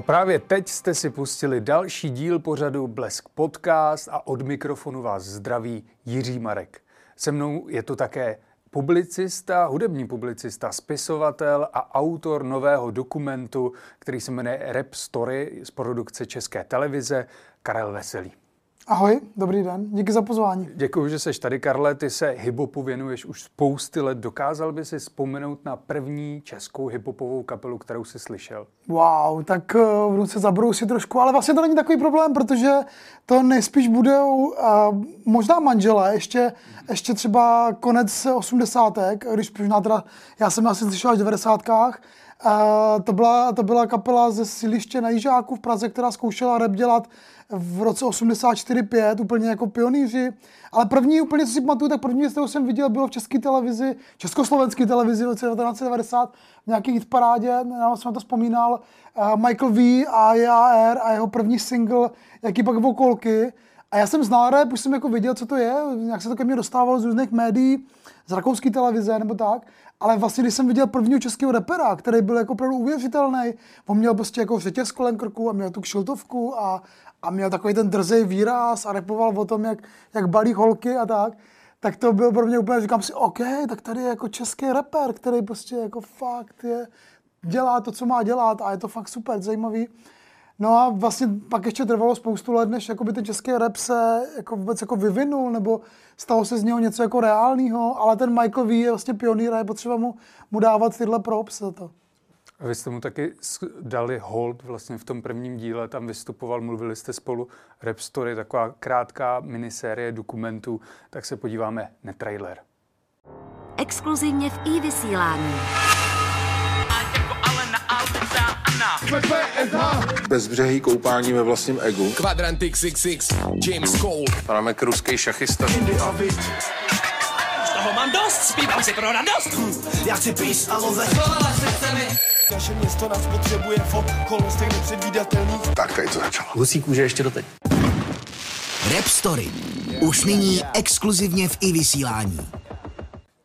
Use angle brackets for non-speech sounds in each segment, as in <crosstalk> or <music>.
A právě teď jste si pustili další díl pořadu Blesk Podcast a od mikrofonu vás zdraví Jiří Marek. Se mnou je to také publicista, hudební publicista, spisovatel a autor nového dokumentu, který se jmenuje Rap Story z produkce České televize, Karel Veselý. Ahoj, dobrý den, díky za pozvání. Děkuji, že jsi tady, Karle. Ty se hiphopu věnuješ už spousty let. Dokázal by si vzpomenout na první českou hiphopovou kapelu, kterou jsi slyšel? Wow, tak uh, budu se zabrousit trošku, ale vlastně to není takový problém, protože to nejspíš budou uh, možná manželé, ještě, ještě třeba konec osmdesátek, když možná teda, já jsem asi slyšel až v devadesátkách, Uh, to, byla, to byla kapela ze síliště na Jižáku v Praze, která zkoušela rap dělat v roce 84-5, úplně jako pionýři. Ale první, úplně co si pamatuju, tak první věc, kterou jsem viděl, bylo v české televizi, československé televizi v roce 1990, v nějaký hitparádě, já jsem na to vzpomínal, uh, Michael V. a JAR a jeho první single, jaký pak vokolky. A já jsem znal rap, už jsem jako viděl, co to je, jak se to ke mně dostávalo z různých médií, z rakouské televize nebo tak. Ale vlastně, když jsem viděl prvního českého repera, který byl jako opravdu uvěřitelný, on měl prostě jako řetěz kolem krku a měl tu kšiltovku a, a měl takový ten drzej výraz a repoval o tom, jak, jak balí holky a tak, tak to bylo pro mě úplně, říkám si, OK, tak tady je jako český rapper, který prostě jako fakt je, dělá to, co má dělat a je to fakt super zajímavý. No a vlastně pak ještě trvalo spoustu let, než jakoby ten český rap se jako vůbec jako vyvinul, nebo stalo se z něho něco jako reálného, ale ten Michael V je vlastně pionýr a je potřeba mu, mu dávat tyhle props za to. A vy jste mu taky dali hold vlastně v tom prvním díle, tam vystupoval, mluvili jste spolu Rap Story, taková krátká minisérie dokumentů, tak se podíváme na trailer. Exkluzivně v i-vysílání. Bezbřehý koupání ve vlastním egu. Kvadrant XXX, James Cole. Panámek ruský šachista. Z toho mám dost, zpívám si pro radost. Já chci pís a love. Naše město nás potřebuje v okolnostech nepředvídatelných. Tak tady to začalo. Husí kůže ještě doteď. Rap Story. Už nyní exkluzivně v i-vysílání.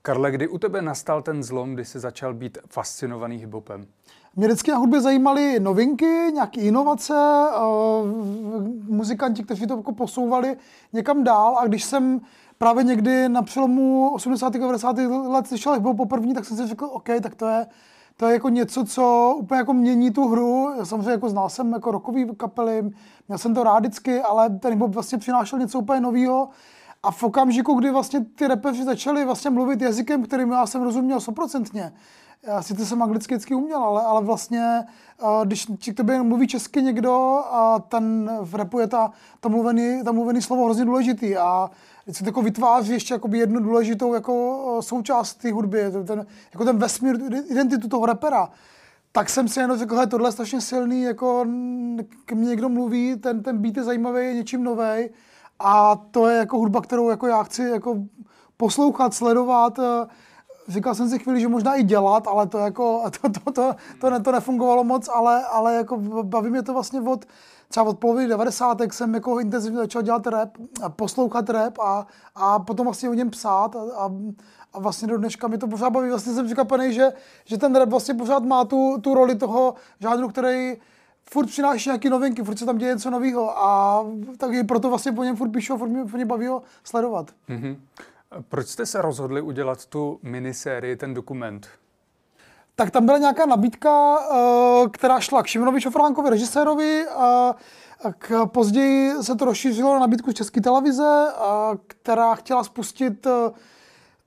Karle, kdy u tebe nastal ten zlom, kdy jsi začal být fascinovaný hiphopem? Mě vždycky na hudbě zajímaly novinky, nějaké inovace, uh, muzikanti, kteří to jako posouvali někam dál a když jsem právě někdy na přelomu 80. a 90. let slyšel hip poprvé, tak jsem si řekl, OK, tak to je, to je jako něco, co úplně jako mění tu hru. Já samozřejmě jako znal jsem jako rokový kapely, měl jsem to rád vždycky, ale ten hip vlastně přinášel něco úplně nového. A v okamžiku, kdy vlastně ty repeři začali vlastně mluvit jazykem, kterým já jsem rozuměl stoprocentně, já sice jsem anglicky vždycky uměl, ale, ale vlastně, když ti k tobě mluví česky někdo, a ten v repu je ta, ta, mluvený, ta mluvený slovo hrozně důležitý a se to jako vytváří ještě jednu důležitou jako součást té hudby, ten, jako ten vesmír, identitu toho repera tak jsem si jenom řekl, tohle je strašně silný, jako k mně někdo mluví, ten, ten beat je zajímavý, je něčím nový a to je jako hudba, kterou jako já chci jako poslouchat, sledovat, říkal jsem si chvíli, že možná i dělat, ale to jako, <laughs> to, to, to, to, ne, to nefungovalo moc, ale, ale jako baví mě to vlastně od, třeba od poloviny 90. jsem jako intenzivně začal dělat rap, poslouchat rap a, a potom vlastně o něm psát a, a, a vlastně do dneška mi to pořád baví. Vlastně jsem překvapený, že, že ten rap vlastně pořád má tu, tu roli toho žádru, který furt přináší nějaké novinky, furt se tam děje něco nového a takže proto vlastně po něm furt píšu a furt mě, furt mě baví ho sledovat. Mm-hmm. Proč jste se rozhodli udělat tu minisérii, ten dokument? Tak tam byla nějaká nabídka, eh, která šla k Šimonovi Šofránkovi, režisérovi. A k, později se to rozšířilo na nabídku z České televize, která chtěla spustit eh,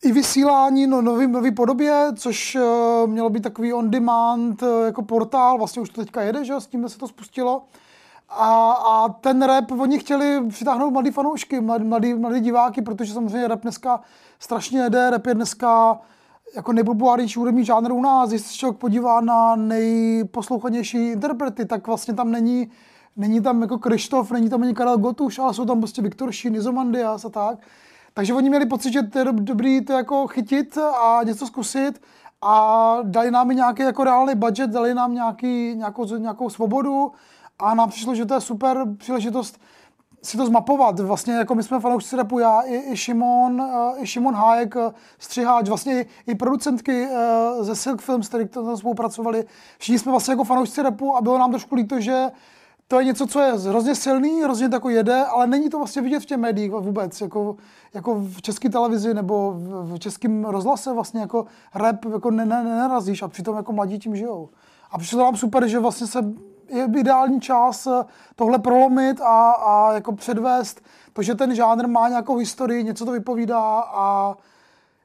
i vysílání no, nový, nový podobě, což eh, mělo být takový on-demand jako portál, vlastně už to teďka jede, že s tím se to spustilo. A, a ten rap, oni chtěli přitáhnout mladý fanoušky, mladý, mladý, diváky, protože samozřejmě rap dneska strašně jede, rap je dneska jako nejpopulárnější hudební žánr u nás. Když se člověk podívá na nejposlouchanější interprety, tak vlastně tam není, není tam jako Krištof, není tam ani Karel Gotuš, ale jsou tam prostě Viktor Šín, Izomandias a tak. Takže oni měli pocit, že to je dobrý to jako chytit a něco zkusit a dali nám nějaký jako reálný budget, dali nám nějaký, nějakou, nějakou svobodu a nám přišlo, že to je super příležitost si to zmapovat. Vlastně jako my jsme fanoušci repu, já i, i Šimon, uh, i Šimon Hájek, uh, střiháč, vlastně i, i producentky uh, ze Silk Films, který tam spolupracovali. Všichni jsme vlastně jako fanoušci repu a bylo nám trošku líto, že to je něco, co je hrozně silný, hrozně tako jede, ale není to vlastně vidět v těch médiích vůbec, jako, jako v české televizi nebo v, českém rozhlase vlastně jako rap jako ne, ne, nenarazíš a přitom jako mladí tím žijou. A přišlo nám super, že vlastně se je ideální čas eh, tohle prolomit a, a jako předvést to, že ten žánr má nějakou historii, něco to vypovídá a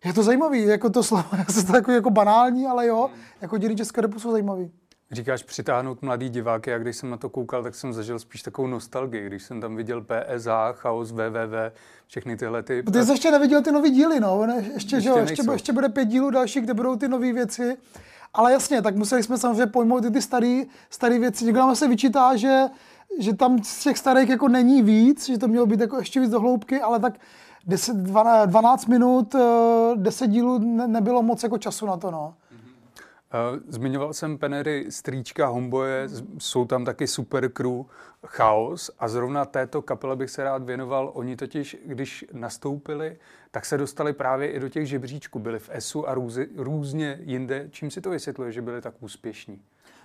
je to zajímavý, jako to slovo, <laughs> je to takový jako banální, ale jo, jako dění České repu jsou zajímavý. Říkáš přitáhnout mladý diváky a když jsem na to koukal, tak jsem zažil spíš takovou nostalgii, když jsem tam viděl PSA, Chaos, WWW, všechny tyhle ty... Ty jsi ještě neviděl ty nový díly, no, ne? ještě, ještě, že jo, ještě, ještě bude pět dílů dalších, kde budou ty nové věci. Ale jasně, tak museli jsme samozřejmě pojmout i ty staré věci. Někdo nám se vyčítá, že, že tam z těch starých jako není víc, že to mělo být jako ještě víc do hloubky, ale tak 10, 12 minut, 10 dílů ne, nebylo moc jako času na to, no. Uh, Zmiňoval jsem Penery, Strýčka, Homboje, jsou tam taky super crew, Chaos a zrovna této kapele bych se rád věnoval. Oni totiž, když nastoupili, tak se dostali právě i do těch žebříčků. Byli v ESu a růzi, různě jinde. Čím si to vysvětluje, že byli tak úspěšní?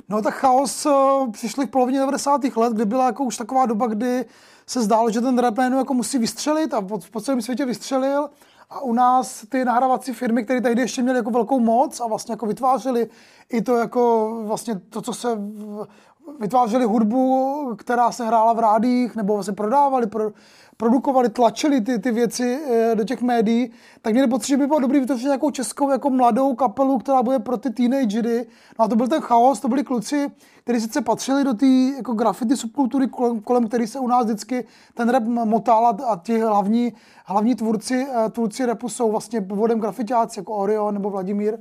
No tak chaos uh, přišli v polovině 90. let, kdy byla jako už taková doba, kdy se zdálo, že ten rap jako musí vystřelit a po, po celém světě vystřelil. A u nás ty nahrávací firmy, které tehdy ještě měly jako velkou moc a vlastně jako vytvářely i to jako vlastně to, co se v- vytvářeli hudbu, která se hrála v rádích, nebo se prodávali, pro, produkovali, tlačili ty, ty věci eh, do těch médií, tak měli pocit, že by bylo dobrý vytvořit nějakou českou jako mladou kapelu, která bude pro ty teenagery. No a to byl ten chaos, to byli kluci, kteří sice patřili do té jako graffiti subkultury, kolem, kolem který se u nás vždycky ten rap motal a, ti hlavní, hlavní tvůrci, eh, tvůrci rapu jsou vlastně původem grafitáci, jako Orion nebo Vladimír.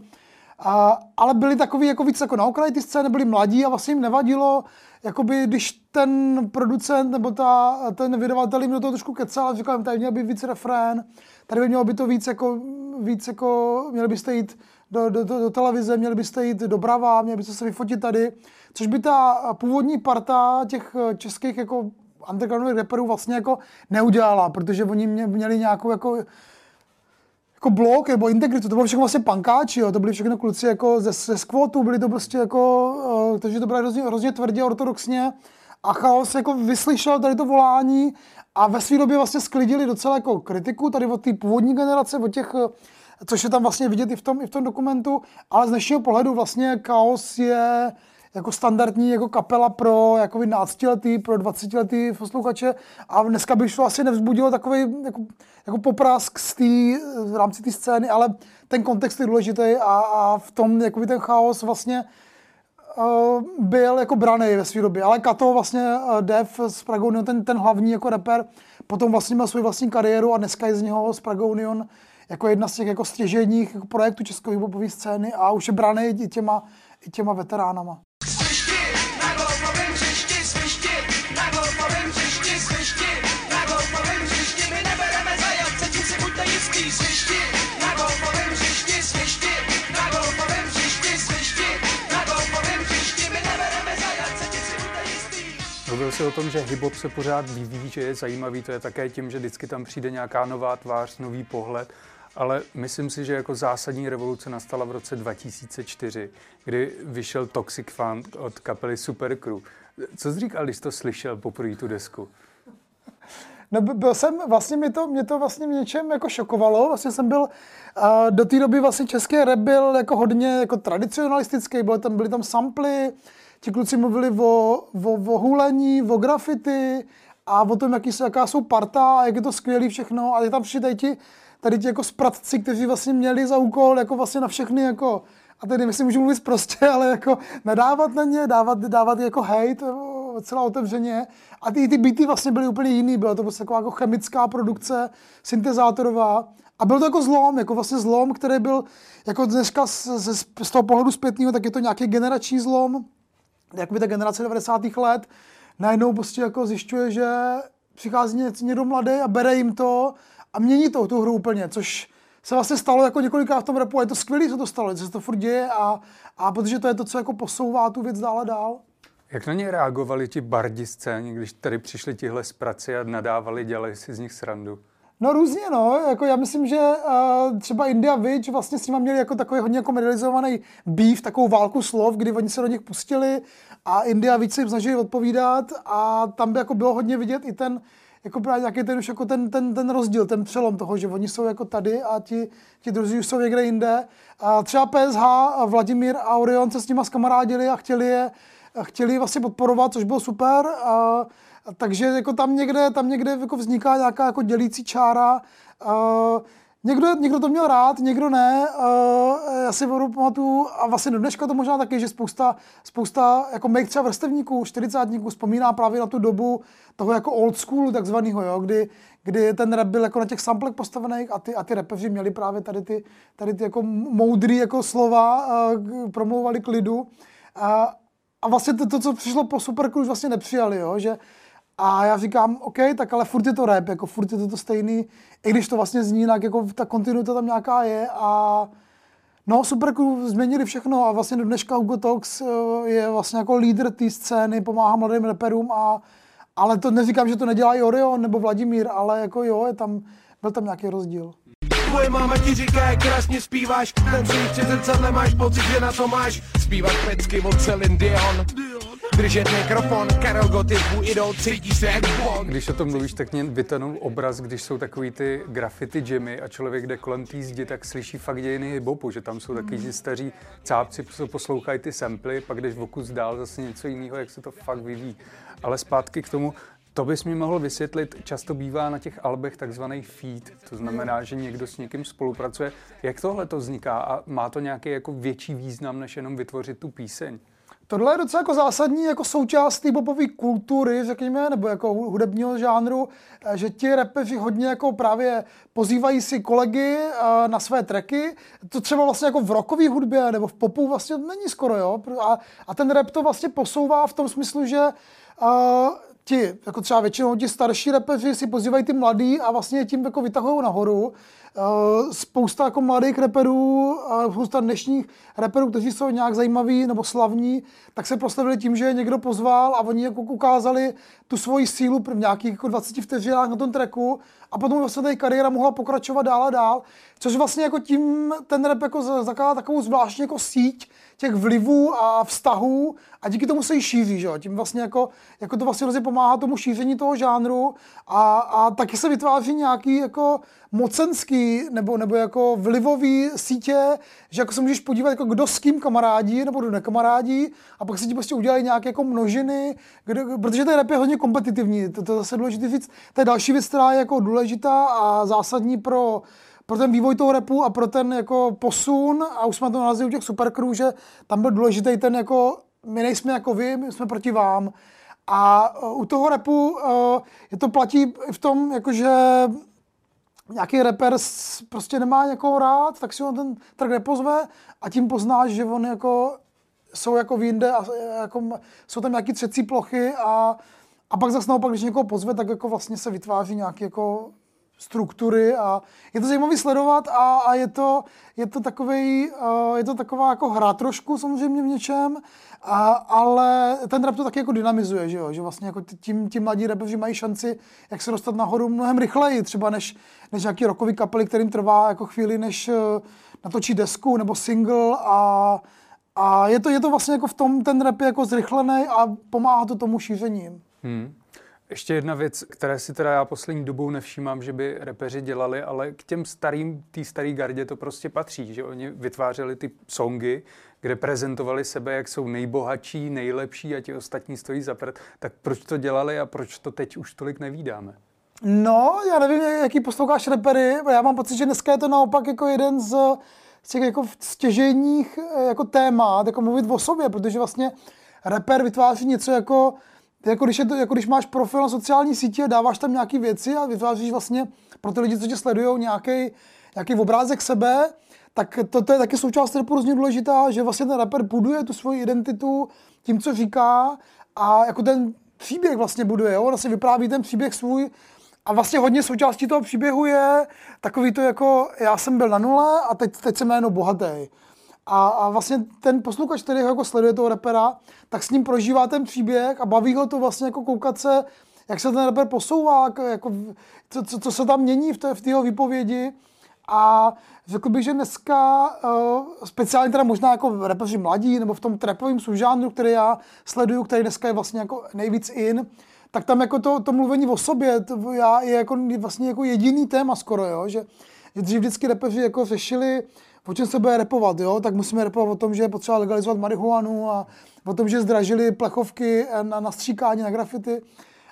A, ale byli takový jako víc jako na okraji ty scény, byli mladí a vlastně jim nevadilo, jakoby když ten producent nebo ta, ten vydavatel jim do toho trošku kecal a říkal tady měl by víc refrén, tady by mělo by to víc jako, víc jako měli byste jít do, do, do, do televize, měli byste jít do Brava, měli byste se vyfotit tady, což by ta původní parta těch českých jako undergroundových rapperů vlastně jako neudělala, protože oni mě- měli nějakou jako jako blok nebo integritu, to bylo všechno vlastně pankáči, jo. to byli všechno kluci jako ze, ze squatu, byli to prostě jako, uh, takže to bylo hrozně, hrozně tvrdě, ortodoxně a chaos jako vyslyšel tady to volání a ve své době vlastně sklidili docela jako kritiku tady od té původní generace, od těch, eh, což je tam vlastně vidět i v tom, i v tom dokumentu, ale z dnešního pohledu vlastně chaos je jako standardní jako kapela pro jako 12 letý, pro 20 letý posluchače. A dneska by to asi nevzbudilo takový jako, jako poprask z tý, v rámci té scény, ale ten kontext je důležitý a, a v tom jakoby ten chaos vlastně byl jako braný ve své době, ale Kato vlastně uh, Dev z Pragounion, ten, ten hlavní jako rapper, potom vlastně měl svou vlastní kariéru a dneska je z něho z Pragounion jako jedna z těch jako stěžejních jako projektů české hiphopové scény a už je braný i těma, i těma veteránama. Svišti, Mluvil jsi o tom, že hip-hop se pořád vyvíjí, že je zajímavý, to je také tím, že vždycky tam přijde nějaká nová tvář, nový pohled, ale myslím si, že jako zásadní revoluce nastala v roce 2004, kdy vyšel Toxic Funk od kapely Supercrew. Co jsi říkal, když to slyšel poprvé tu desku? No, by- byl jsem, vlastně mě to, mě to vlastně v něčem jako šokovalo. Vlastně jsem byl, uh, do té doby vlastně český rap byl jako hodně jako tradicionalistický, byly tam, byly tam samply, ti kluci mluvili o, o, o hulení, o graffiti a o tom, jaký, jsou- jaká jsou parta a jak je to skvělý všechno. A je tam přišli tady ti, tady ti jako spratci, kteří vlastně měli za úkol jako vlastně na všechny jako a tady myslím, můžu mluvit prostě, <laughs> ale jako nadávat na ně, dávat, dávat jako hate celá otevřeně. A ty, ty beaty vlastně byly úplně jiný, byla to prostě taková jako chemická produkce, syntezátorová. A byl to jako zlom, jako vlastně zlom, který byl jako dneska z, z, z toho pohledu zpětného, tak je to nějaký generační zlom, jakoby ta generace 90. let najednou prostě jako zjišťuje, že přichází ně- někdo mladý a bere jim to a mění to, tu hru úplně, což se vlastně stalo jako několikrát v tom repu a je to skvělé, co to stalo, že se to furt děje a, a protože to je to, co jako posouvá tu věc dál a dál. Jak na ně reagovali ti bardi scéni, když tady přišli tihle z a nadávali, dělali si z nich srandu? No různě, no. Jako já myslím, že uh, třeba India Witch vlastně s nimi měli jako takový hodně jako medializovaný beef, takovou válku slov, kdy oni se do nich pustili a India Witch se jim snažili odpovídat a tam by jako bylo hodně vidět i ten, jako právě nějaký ten už jako ten, ten, ten rozdíl, ten přelom toho, že oni jsou jako tady a ti, ti druzí už jsou někde jinde. A třeba PSH, Vladimír a Orion se s nima skamarádili a chtěli je, chtěli je vlastně podporovat, což bylo super. A, takže jako tam někde, tam někde jako vzniká nějaká jako dělící čára. Uh, někdo, někdo to měl rád, někdo ne. Uh, já si budu pamatuju, a vlastně do dneška to možná taky, že spousta, spousta jako mých třeba vrstevníků, 40 vzpomíná právě na tu dobu toho jako old schoolu takzvaného, jo, kdy, kdy ten rap byl jako na těch samplech postavených a ty, a ty rapeři měli právě tady ty, tady ty jako moudrý jako slova, uh, promlouvali k lidu. Uh, a vlastně to, to, co přišlo po Supercrew, už vlastně nepřijali, jo, že a já říkám, OK, tak ale furt je to rap, jako furt je to to stejný, i když to vlastně zní jinak, jako ta kontinuita tam nějaká je a no super, změnili všechno a vlastně do dneška Hugo Talks eh, je vlastně jako lídr té scény, pomáhá mladým reperům a ale to neříkám, že to nedělá i Orion nebo Vladimír, ale jako jo, je tam, byl tam nějaký rozdíl. Tvoje máma ti říká, jak krásně zpíváš Ten svých před zrcadlem máš pocit, že na to máš Zpívat pecky od Celine Dion Držet mikrofon, Karel Gott je tvůj idol, cítíš se jak Bond Když o tom mluvíš, tak mě vytanul obraz, když jsou takový ty graffiti Jimmy a člověk jde kolem té zdi, tak slyší fakt dějiny hiphopu, že tam jsou takový ti staří cápci, co poslouchají ty samply, pak jdeš v kus dál zase něco jiného, jak se to fakt vyvíjí. Ale zpátky k tomu, to bys mi mohl vysvětlit, často bývá na těch albech takzvaný feed, to znamená, že někdo s někým spolupracuje. Jak tohle to vzniká a má to nějaký jako větší význam, než jenom vytvořit tu píseň? Tohle je docela jako zásadní jako součást té bobové kultury, řekněme, nebo jako hudebního žánru, eh, že ti rapeři hodně jako právě pozývají si kolegy eh, na své tracky. To třeba vlastně jako v rockové hudbě nebo v popu vlastně není skoro, jo. A, a ten rap to vlastně posouvá v tom smyslu, že uh, ti, jako třeba většinou ti starší repeři si pozývají ty mladý a vlastně tím jako vytahují nahoru. Uh, spousta jako mladých reperů, uh, spousta dnešních reperů, kteří jsou nějak zajímaví nebo slavní, tak se proslavili tím, že je někdo pozval a oni jako ukázali tu svoji sílu v nějakých jako 20 vteřinách na tom tracku a potom vlastně ta kariéra mohla pokračovat dál a dál, což vlastně jako tím ten rap jako zakládá takovou zvláštní jako síť těch vlivů a vztahů a díky tomu se jí šíří, že? Tím vlastně jako, jako to vlastně pomáhá tomu šíření toho žánru a, a taky se vytváří nějaký jako mocenský nebo, nebo jako vlivový sítě, že jako se můžeš podívat, jako kdo s kým kamarádí nebo kdo nekamarádí a pak se ti prostě udělají nějaké jako množiny, kdo, protože ten rap je hodně kompetitivní, to, to je zase důležité říct. To je další věc, která je jako důležitá a zásadní pro pro ten vývoj toho repu a pro ten jako posun, a už jsme to nalazili u těch supercrew, že tam byl důležitý ten jako, my nejsme jako vy, my jsme proti vám. A uh, u toho repu uh, je to platí v tom, jakože nějaký rapper prostě nemá někoho rád, tak si on ten track nepozve a tím poznáš, že on jako jsou jako v jinde a jako jsou tam nějaké třecí plochy a, a pak zase naopak, když někoho pozve, tak jako vlastně se vytváří nějaký jako struktury a je to zajímavé sledovat a, a je, to, je, to takovej, uh, je to taková jako hra trošku samozřejmě v něčem, a, ale ten rap to taky jako dynamizuje, že, jo? že vlastně jako tím, tím mladí rapeři mají šanci, jak se dostat nahoru mnohem rychleji, třeba než, než nějaký rokový kapely, kterým trvá jako chvíli, než uh, natočí desku nebo single a, a je to, je to vlastně jako v tom ten rap je jako zrychlený a pomáhá to tomu šíření. Hmm. Ještě jedna věc, které si teda já poslední dobou nevšímám, že by repeři dělali, ale k těm starým, té staré gardě to prostě patří, že oni vytvářeli ty songy, kde prezentovali sebe, jak jsou nejbohatší, nejlepší a ti ostatní stojí za prd. Tak proč to dělali a proč to teď už tolik nevídáme? No, já nevím, jaký posloucháš repery. Já mám pocit, že dneska je to naopak jako jeden z, těch jako stěžejních jako témat, jako mluvit o sobě, protože vlastně reper vytváří něco jako jako když, je to, jako když máš profil na sociální sítě, dáváš tam nějaké věci a vytváříš vlastně pro ty lidi, co tě sledují, nějaký, nějaký obrázek sebe, tak to, to je taky součást repu hrozně důležitá, že vlastně ten rapper buduje tu svoji identitu tím, co říká a jako ten příběh vlastně buduje, jo? vlastně vypráví ten příběh svůj a vlastně hodně součástí toho příběhu je takový to jako já jsem byl na nule a teď, teď jsem najednou bohatý. A, a vlastně ten posluchač, který jako sleduje toho repera, tak s ním prožívá ten příběh a baví ho to vlastně jako koukat se, jak se ten reper posouvá, jako, jako co, co, co, se tam mění v té v jeho výpovědi. A řekl bych, že dneska, uh, speciálně teda možná jako repeři mladí, nebo v tom trapovém subžánru, který já sleduju, který dneska je vlastně jako nejvíc in, tak tam jako to, to mluvení o sobě to já, je jako vlastně jako jediný téma skoro, jo? Že, že dřív vždycky repeři jako řešili, o čem se bude repovat, jo? tak musíme repovat o tom, že je potřeba legalizovat marihuanu a o tom, že zdražili plechovky na, na stříkání, na grafity.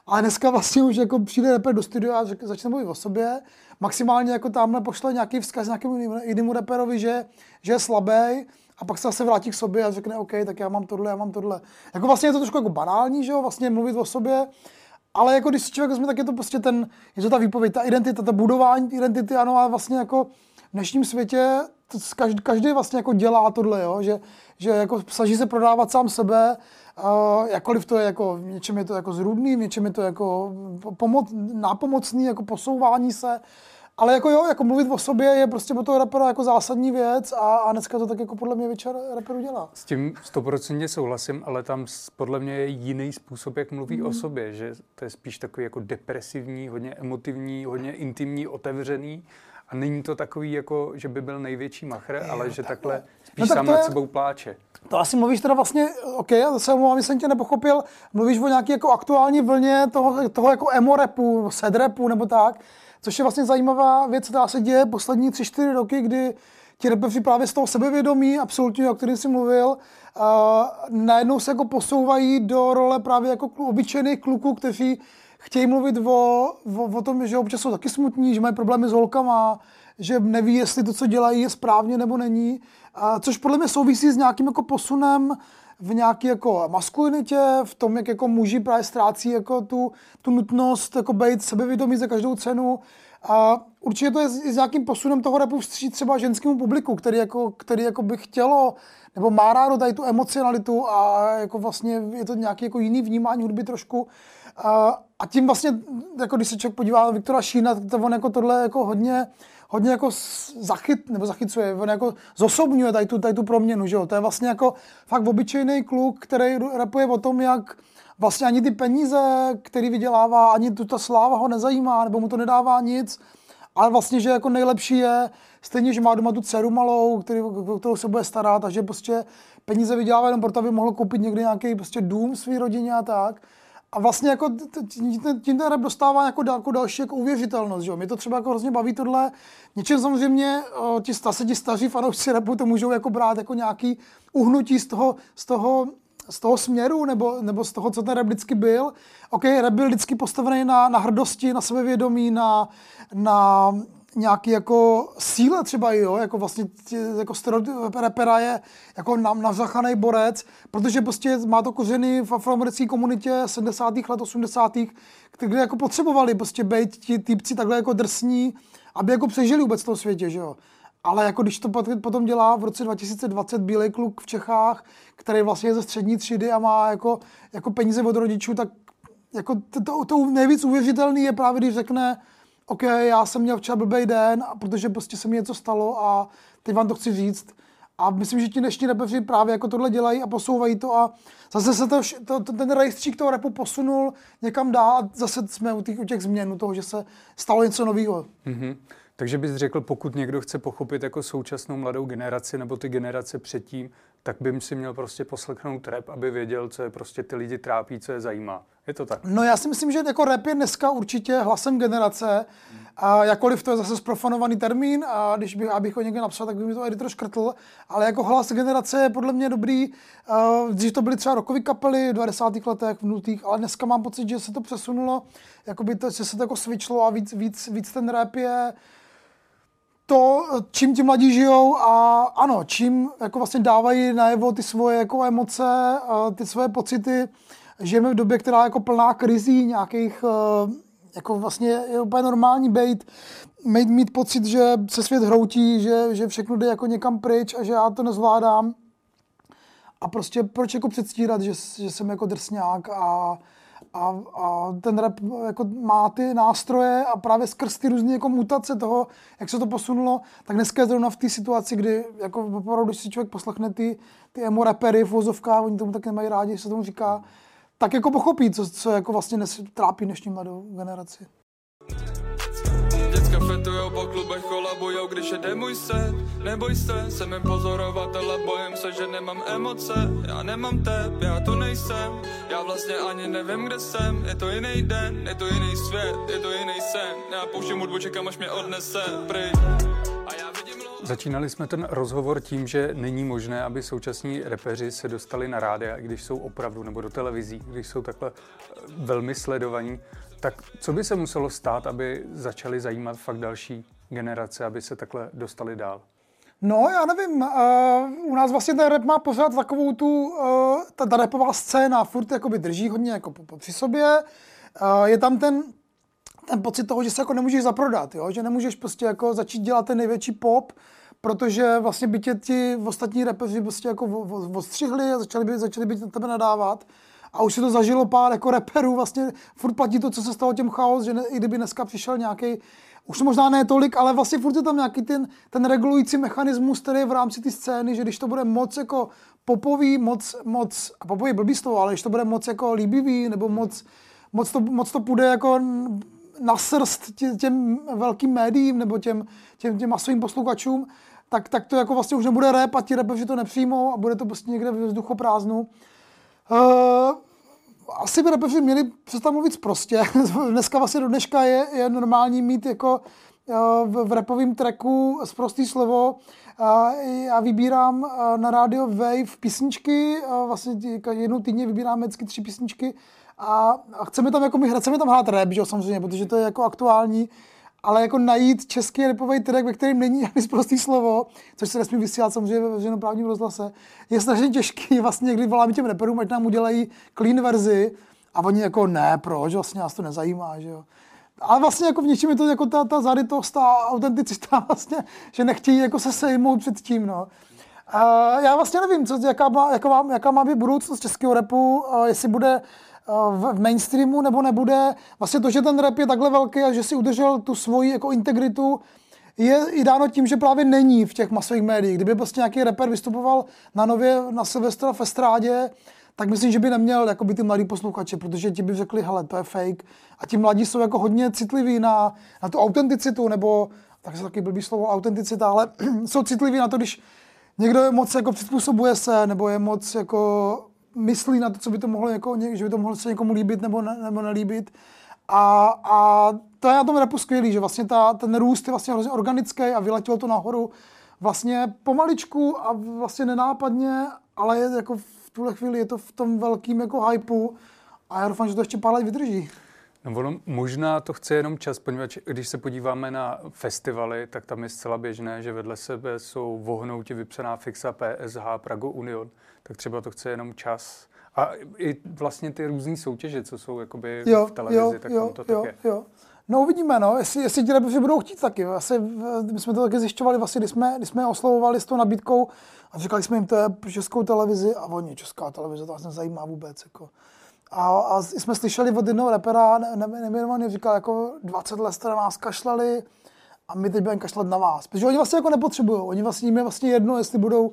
Ale dneska vlastně už jako přijde reper do studia a začne mluvit o sobě. Maximálně jako tamhle pošle nějaký vzkaz nějakému jinému reperovi, že, že je slabý a pak se zase vrátí k sobě a řekne, OK, tak já mám tohle, já mám tohle. Jako vlastně je to trošku jako banální, že jo, vlastně mluvit o sobě, ale jako když si člověk vezme, tak je to prostě ten, je to ta výpověď, ta identita, ta budování identity, ano, a vlastně jako v dnešním světě každý, každý vlastně jako dělá tohle, jo, že, že jako snaží se prodávat sám sebe, uh, jakkoliv to je jako, v něčem je to jako zrůdný, v něčem je to jako pomoc, nápomocný, jako posouvání se, ale jako jo, jako mluvit o sobě je prostě pro toho rapera jako zásadní věc a, a dneska to tak jako podle mě většina reperů dělá. S tím stoprocentně souhlasím, ale tam podle mě je jiný způsob, jak mluví Mhm. o sobě, že to je spíš takový jako depresivní, hodně emotivní, hodně intimní, otevřený a není to takový jako, že by byl největší machr, ale že takhle spíš No tak sám nad sebou pláče. To asi mluvíš teda vlastně, OK, já se omlouvám, jsem tě nepochopil, mluvíš o nějaké jako aktuální vlně toho, toho jako emo rapu, sad rapu nebo tak, což je vlastně zajímavá věc, která se děje poslední tři, čtyři roky, kdy ti rapeři právě z toho sebevědomí, absolutně, o kterém jsi mluvil, uh, najednou se jako posouvají do role právě jako obyčejných kluků, kteří chtějí mluvit o, o, o tom, že občas jsou taky smutní, že mají problémy s holkama, že neví, jestli to, co dělají, je správně nebo není. A což podle mě souvisí s nějakým jako posunem v nějaké jako maskulinitě, v tom, jak jako muži právě ztrácí jako tu, tu nutnost jako být sebevědomí za každou cenu. A určitě to je s, s nějakým posunem toho rapu vstříc třeba ženskému publiku, který, jako, který jako by chtělo, nebo má rádo tady tu emocionalitu a jako vlastně je to nějaký jako jiný vnímání hudby trošku. A, a tím vlastně, jako když se člověk podívá na Viktora Šína, to on jako tohle jako hodně, hodně jako zachyt, nebo zachycuje, on jako zosobňuje tady tu, tady tu proměnu, že jo? To je vlastně jako fakt obyčejný kluk, který rapuje o tom, jak vlastně ani ty peníze, který vydělává, ani tu ta sláva ho nezajímá, nebo mu to nedává nic, ale vlastně, že jako nejlepší je, stejně, že má doma tu dceru malou, který, kterou se bude starat a že prostě peníze vydělává jenom proto, aby mohl koupit někdy nějaký prostě dům své rodině a tak. A vlastně jako tím ten- rap dostává jako, jako další jako uvěřitelnost, že jo. Mě to třeba jako hrozně baví tohle. Něčem samozřejmě ti, zase ti staří fanoušci rapu to můžou jako brát jako nějaký uhnutí z toho, z toho z toho směru, nebo, nebo z toho, co ten rap vždycky byl. OK, rap byl vždycky postavený na, na hrdosti, na sebevědomí, na, na nějaký jako síle třeba, jo, jako vlastně tě- jako rapera je jako na- navzachaný borec, protože prostě má to kořeny v afroamerické komunitě 70. let, 80. kde jako potřebovali prostě být ti týpci takhle jako drsní, aby jako přežili vůbec v tom světě, že jo. Ale jako když to pot- potom dělá v roce 2020 bílej kluk v Čechách, který vlastně je ze střední třídy a má jako, jako peníze od rodičů, tak jako to, to, to nejvíc uvěřitelný je právě, když řekne, OK, já jsem měl včera blbý den, protože prostě se mi něco stalo a teď vám to chci říct. A myslím, že ti dnešní rapeři právě jako tohle dělají a posouvají to a zase se to, to, to ten rejstřík toho rapu posunul někam dál a zase jsme u těch, u těch změn, u toho, že se stalo něco nového. Mhm. Takže bys řekl, pokud někdo chce pochopit jako současnou mladou generaci nebo ty generace předtím, tak by si měl prostě poslechnout rap, aby věděl, co je prostě ty lidi trápí, co je zajímá. Je to tak? No já si myslím, že jako rap je dneska určitě hlasem generace, a jakkoliv to je zase zprofanovaný termín a když bych, abych ho někde napsal, tak by mi to editor škrtl, ale jako hlas generace je podle mě dobrý. Uh, Dřív to byly třeba rockové kapely v 90. letech, v nultých, ale dneska mám pocit, že se to přesunulo, jakoby to, že se to jako switchlo a víc, víc, víc ten rap je to, čím ti mladí žijou a ano, čím jako vlastně dávají najevo ty svoje jako emoce, ty svoje pocity. Žijeme v době, která je jako plná krizí, nějakých, eh, jako vlastně je úplně normální být, mít, mít pocit, že se svět hroutí, že, že všechno jde jako někam pryč a že já to nezvládám. A prostě proč jako předstírat, že, že jsem jako drsňák a, a, a ten rap jako má ty nástroje a právě skrz ty různé jako mutace toho, jak se to posunulo, tak dneska je zrovna v té situaci, kdy jako opravdu, když si člověk poslechne ty, ty emo rapery v vozovkách, oni tomu tak nemají rádi, se tomu říká, tak jako pochopí, co, co jako vlastně trápí dnešní mladou generaci. Po klubech, kolabujou, když je můj set Neboj se, jsem jen pozorovatel a bojím se, že nemám emoce. Já nemám tep, já tu nejsem. Já vlastně ani nevím, kde jsem. Je to jiný den, je to jiný svět, je to jiný sen. Já pouštím hudbu, čekám, až mě odnese pryč. Začínali jsme ten rozhovor tím, že není možné, aby současní repeři se dostali na rádia, když jsou opravdu, nebo do televizí, když jsou takhle eh, velmi sledovaní. Tak co by se muselo stát, aby začali zajímat fakt další generace, aby se takhle dostali dál? No, já nevím, uh, u nás vlastně ten rap má pořád takovou tu, uh, ta, ta rapová scéna furt jakoby drží hodně jako po, po, při sobě. Uh, je tam ten, ten pocit toho, že se jako nemůžeš zaprodat, jo? že nemůžeš prostě jako začít dělat ten největší pop, protože vlastně by tě ti ostatní rapeři prostě jako o- o- odstřihli a začali by, začali by na tebe nadávat. A už si to zažilo pár jako reperů, vlastně furt platí to, co se stalo těm chaos, že ne, i kdyby dneska přišel nějaký, už možná ne tolik, ale vlastně furt je tam nějaký ten, ten regulující mechanismus, který je v rámci té scény, že když to bude moc jako popový, moc, moc, a popový blbý slovo, ale když to bude moc jako líbivý, nebo moc, moc, to, moc to půjde jako na srst tě, těm velkým médiím nebo těm, těm, těm masovým posluchačům, tak, tak to jako vlastně už nebude rap a ti rapeři to nepřijmou a bude to prostě někde ve vzduchoprázdnu. Uh, asi by rapeři měli přestat mluvit prostě. <laughs> Dneska vlastně do dneška je, je normální mít jako uh, v, v rapovém tracku zprostý slovo. Uh, já vybírám na rádio Wave písničky, vlastně tí- jednou týdně vybíráme vždycky tři písničky a, a chceme tam jako my chceme tam hrát rap, že jo, samozřejmě, protože to je jako aktuální, ale jako najít český rapový track, ve kterém není <laughs> ani zprostý slovo, což se nesmí vysílat samozřejmě ve veřejnoprávním rozhlase, je strašně těžký. <laughs> Vlastně někdy voláme těm raperům, ať nám udělají clean verzi a oni jako ne, proč, vlastně nás to nezajímá, že jo. Ale vlastně jako v něčem je to jako ta, ta zarytost a autenticita <laughs> vlastně, že nechtějí jako se sejmout před tím, no. Uh, já vlastně nevím, co, jaká, má, jaká, má, jaká má být budoucnost českého repu, uh, jestli bude v, mainstreamu nebo nebude. Vlastně to, že ten rap je takhle velký a že si udržel tu svoji jako integritu, je i dáno tím, že právě není v těch masových médiích. Kdyby prostě nějaký rapper vystupoval na nově na Silvestra v estrádě, tak myslím, že by neměl jakoby, ty mladí posluchače, protože ti by řekli, hele, to je fake. A ti mladí jsou jako hodně citliví na, na tu autenticitu, nebo tak se taky blbý slovo autenticita, ale <clears throat> jsou citliví na to, když někdo je moc jako přizpůsobuje se, nebo je moc jako myslí na to, co by to mohlo, jako, že by to mohlo se někomu líbit nebo, ne, nebo nelíbit. A, a to je na tom rapu skvělý, že vlastně ta, ten růst je vlastně hrozně organický a vyletělo to nahoru vlastně pomaličku a vlastně nenápadně, ale je jako v tuhle chvíli je to v tom velkým jako hypeu a já doufám, že to ještě pár let vydrží. No ono možná to chce jenom čas, poněvadž když se podíváme na festivaly, tak tam je zcela běžné, že vedle sebe jsou vohnouti vypsaná Fixa, PSH, Prago Union, tak třeba to chce jenom čas. A i vlastně ty různé soutěže, co jsou jakoby Jo, v televizi, jo, tak jo, tam to jo, tak je. jo. No uvidíme, no, jestli, jestli ti rapeři budou chtít taky. Asi, eh, my jsme to taky zjišťovali, vlastně, když jsme, když jsme je oslovovali s tou nabídkou a říkali jsme jim, to je českou televizi a oni, česká televize, to vás nezajímá vůbec. Jako. A, a jsme slyšeli od jednoho repera, ne, ne, říkal, jako 20 let jste na nás kašlali a my teď budeme kašlat na vás. Protože oni vlastně jako nepotřebují. Oni vlastně jim je vlastně jedno, jestli budou,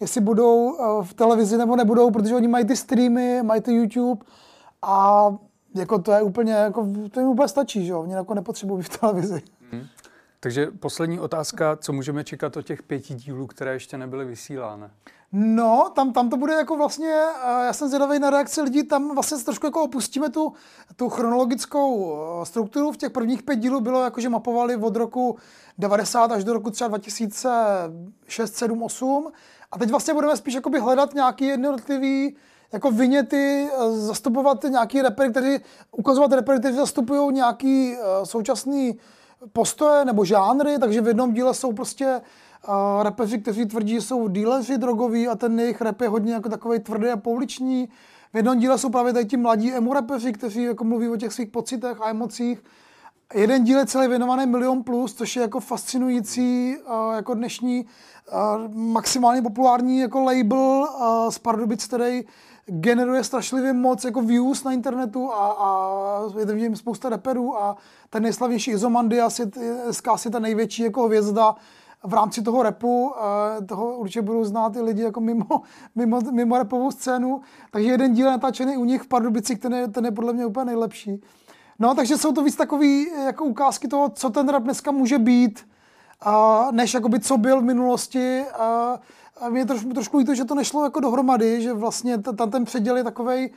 jestli budou eh, v televizi nebo nebudou, protože oni mají ty streamy, mají ty YouTube a jako to je úplně, jako, to jim úplně stačí, že jo? Oni jako nepotřebují v televizi. Takže poslední otázka, co můžeme čekat od těch pěti dílů, které ještě nebyly vysílány? No, tam, tam to bude jako vlastně, já jsem zvědavý na reakci lidí, tam vlastně trošku jako opustíme tu, tu chronologickou eh, strukturu. V těch prvních pět dílů bylo jako, že mapovali od roku 90 až do roku třeba 2006, 7, 8. A teď vlastně budeme spíš jakoby hledat nějaký jednotlivý jako vyněty, eh, zastupovat nějaký repery, kteří, ukazovat repery, kteří zastupují nějaký eh, současný postoje nebo žánry, takže v jednom díle jsou prostě uh, rapeři, kteří tvrdí, že jsou díleři drogoví a ten jejich rap je hodně jako takový tvrdý a pouliční. V jednom díle jsou právě tady ti mladí emo rapeři, kteří jako mluví o těch svých pocitech a emocích. Jeden díl je celý věnovaný Milion Plus, což je jako fascinující jako dnešní maximálně populární jako label z Pardubic, který generuje strašlivě moc jako views na internetu a, a je tam v něm spousta reperů a ten nejslavnější Izomandias je, je asi ta největší jako hvězda v rámci toho repu, eh, toho určitě budou znát i lidi jako mimo, <laughs> mimo, mimo repovou scénu, takže jeden díl natáčený u nich v Pardubicích, ten je, ten je podle mě úplně nejlepší. No, takže jsou to víc takový jako ukázky toho, co ten rap dneska může být, a než jakoby, co byl v minulosti. A, mě trošku, trošku líto, že to nešlo jako dohromady, že vlastně tam ten předěl je takovej,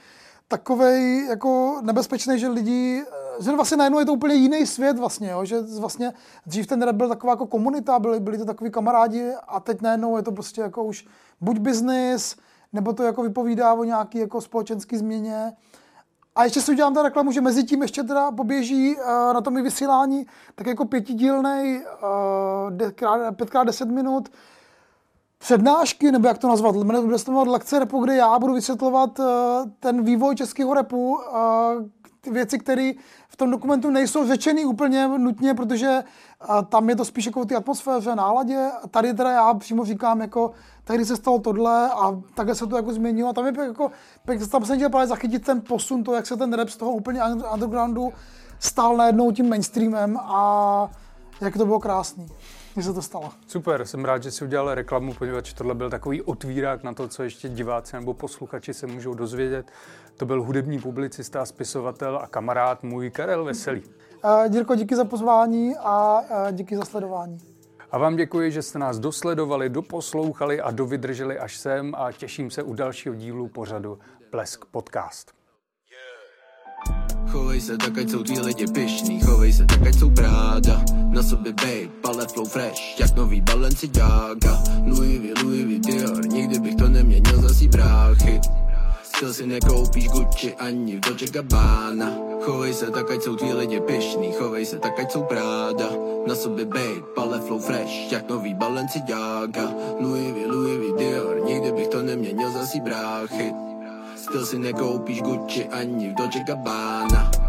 takovej jako nebezpečný, že lidi, že vlastně najednou je to úplně jiný svět vlastně, jo? že vlastně dřív ten rap byl taková jako komunita, byli, byli to takový kamarádi a teď najednou je to prostě jako už buď biznis, nebo to jako vypovídá o nějaký jako společenský změně. A ještě si udělám ta reklamu, že mezi tím ještě teda poběží uh, na tom i vysílání tak jako pětidílnej, uh, 5x10 minut, přednášky, nebo jak to nazvat, bude se to lekce repu, kde já budu vysvětlovat uh, ten vývoj českého repu, uh, věci, které v tom dokumentu nejsou řečeny úplně nutně, protože tam je to spíš jako ty atmosféře, náladě. Tady teda já přímo říkám, jako tehdy se stalo tohle a takhle se to jako změnilo. A tam je jako, tam jsem chtěl právě zachytit ten posun, to, jak se ten rap z toho úplně undergroundu stal najednou tím mainstreamem a jak to bylo krásný mně se to stalo. Super, jsem rád, že si udělal reklamu, poněvadž tohle byl takový otvírák na to, co ještě diváci nebo posluchači se můžou dozvědět. To byl hudební publicista, spisovatel a kamarád můj Karel Veselý. Jirko, díky za pozvání a díky za sledování. A vám děkuji, že jste nás dosledovali, doposlouchali a dovydrželi až sem a těším se u dalšího dílu pořadu Blesk Podcast. Chovej se tak, ať jsou ty lidi pišný Chovej se tak, ať jsou práda Na sobě bej, palet flow fresh Jak nový Balenciaga Louis V, Louis V, Dior Nikdy bych to neměnil za si bráchy. Styl si nekoupíš Gucci ani v Dolce Gabbana. Chovej se tak, ať jsou ty lidi pišný Chovej se tak, ať jsou práda Na sobě bej, palet flow fresh Jak nový Balenciaga Louis V, Louis V, Dior Nikdy bych to neměnil za si bráchy Styl si nekoupíš Gucci ani v Dolce Gabbana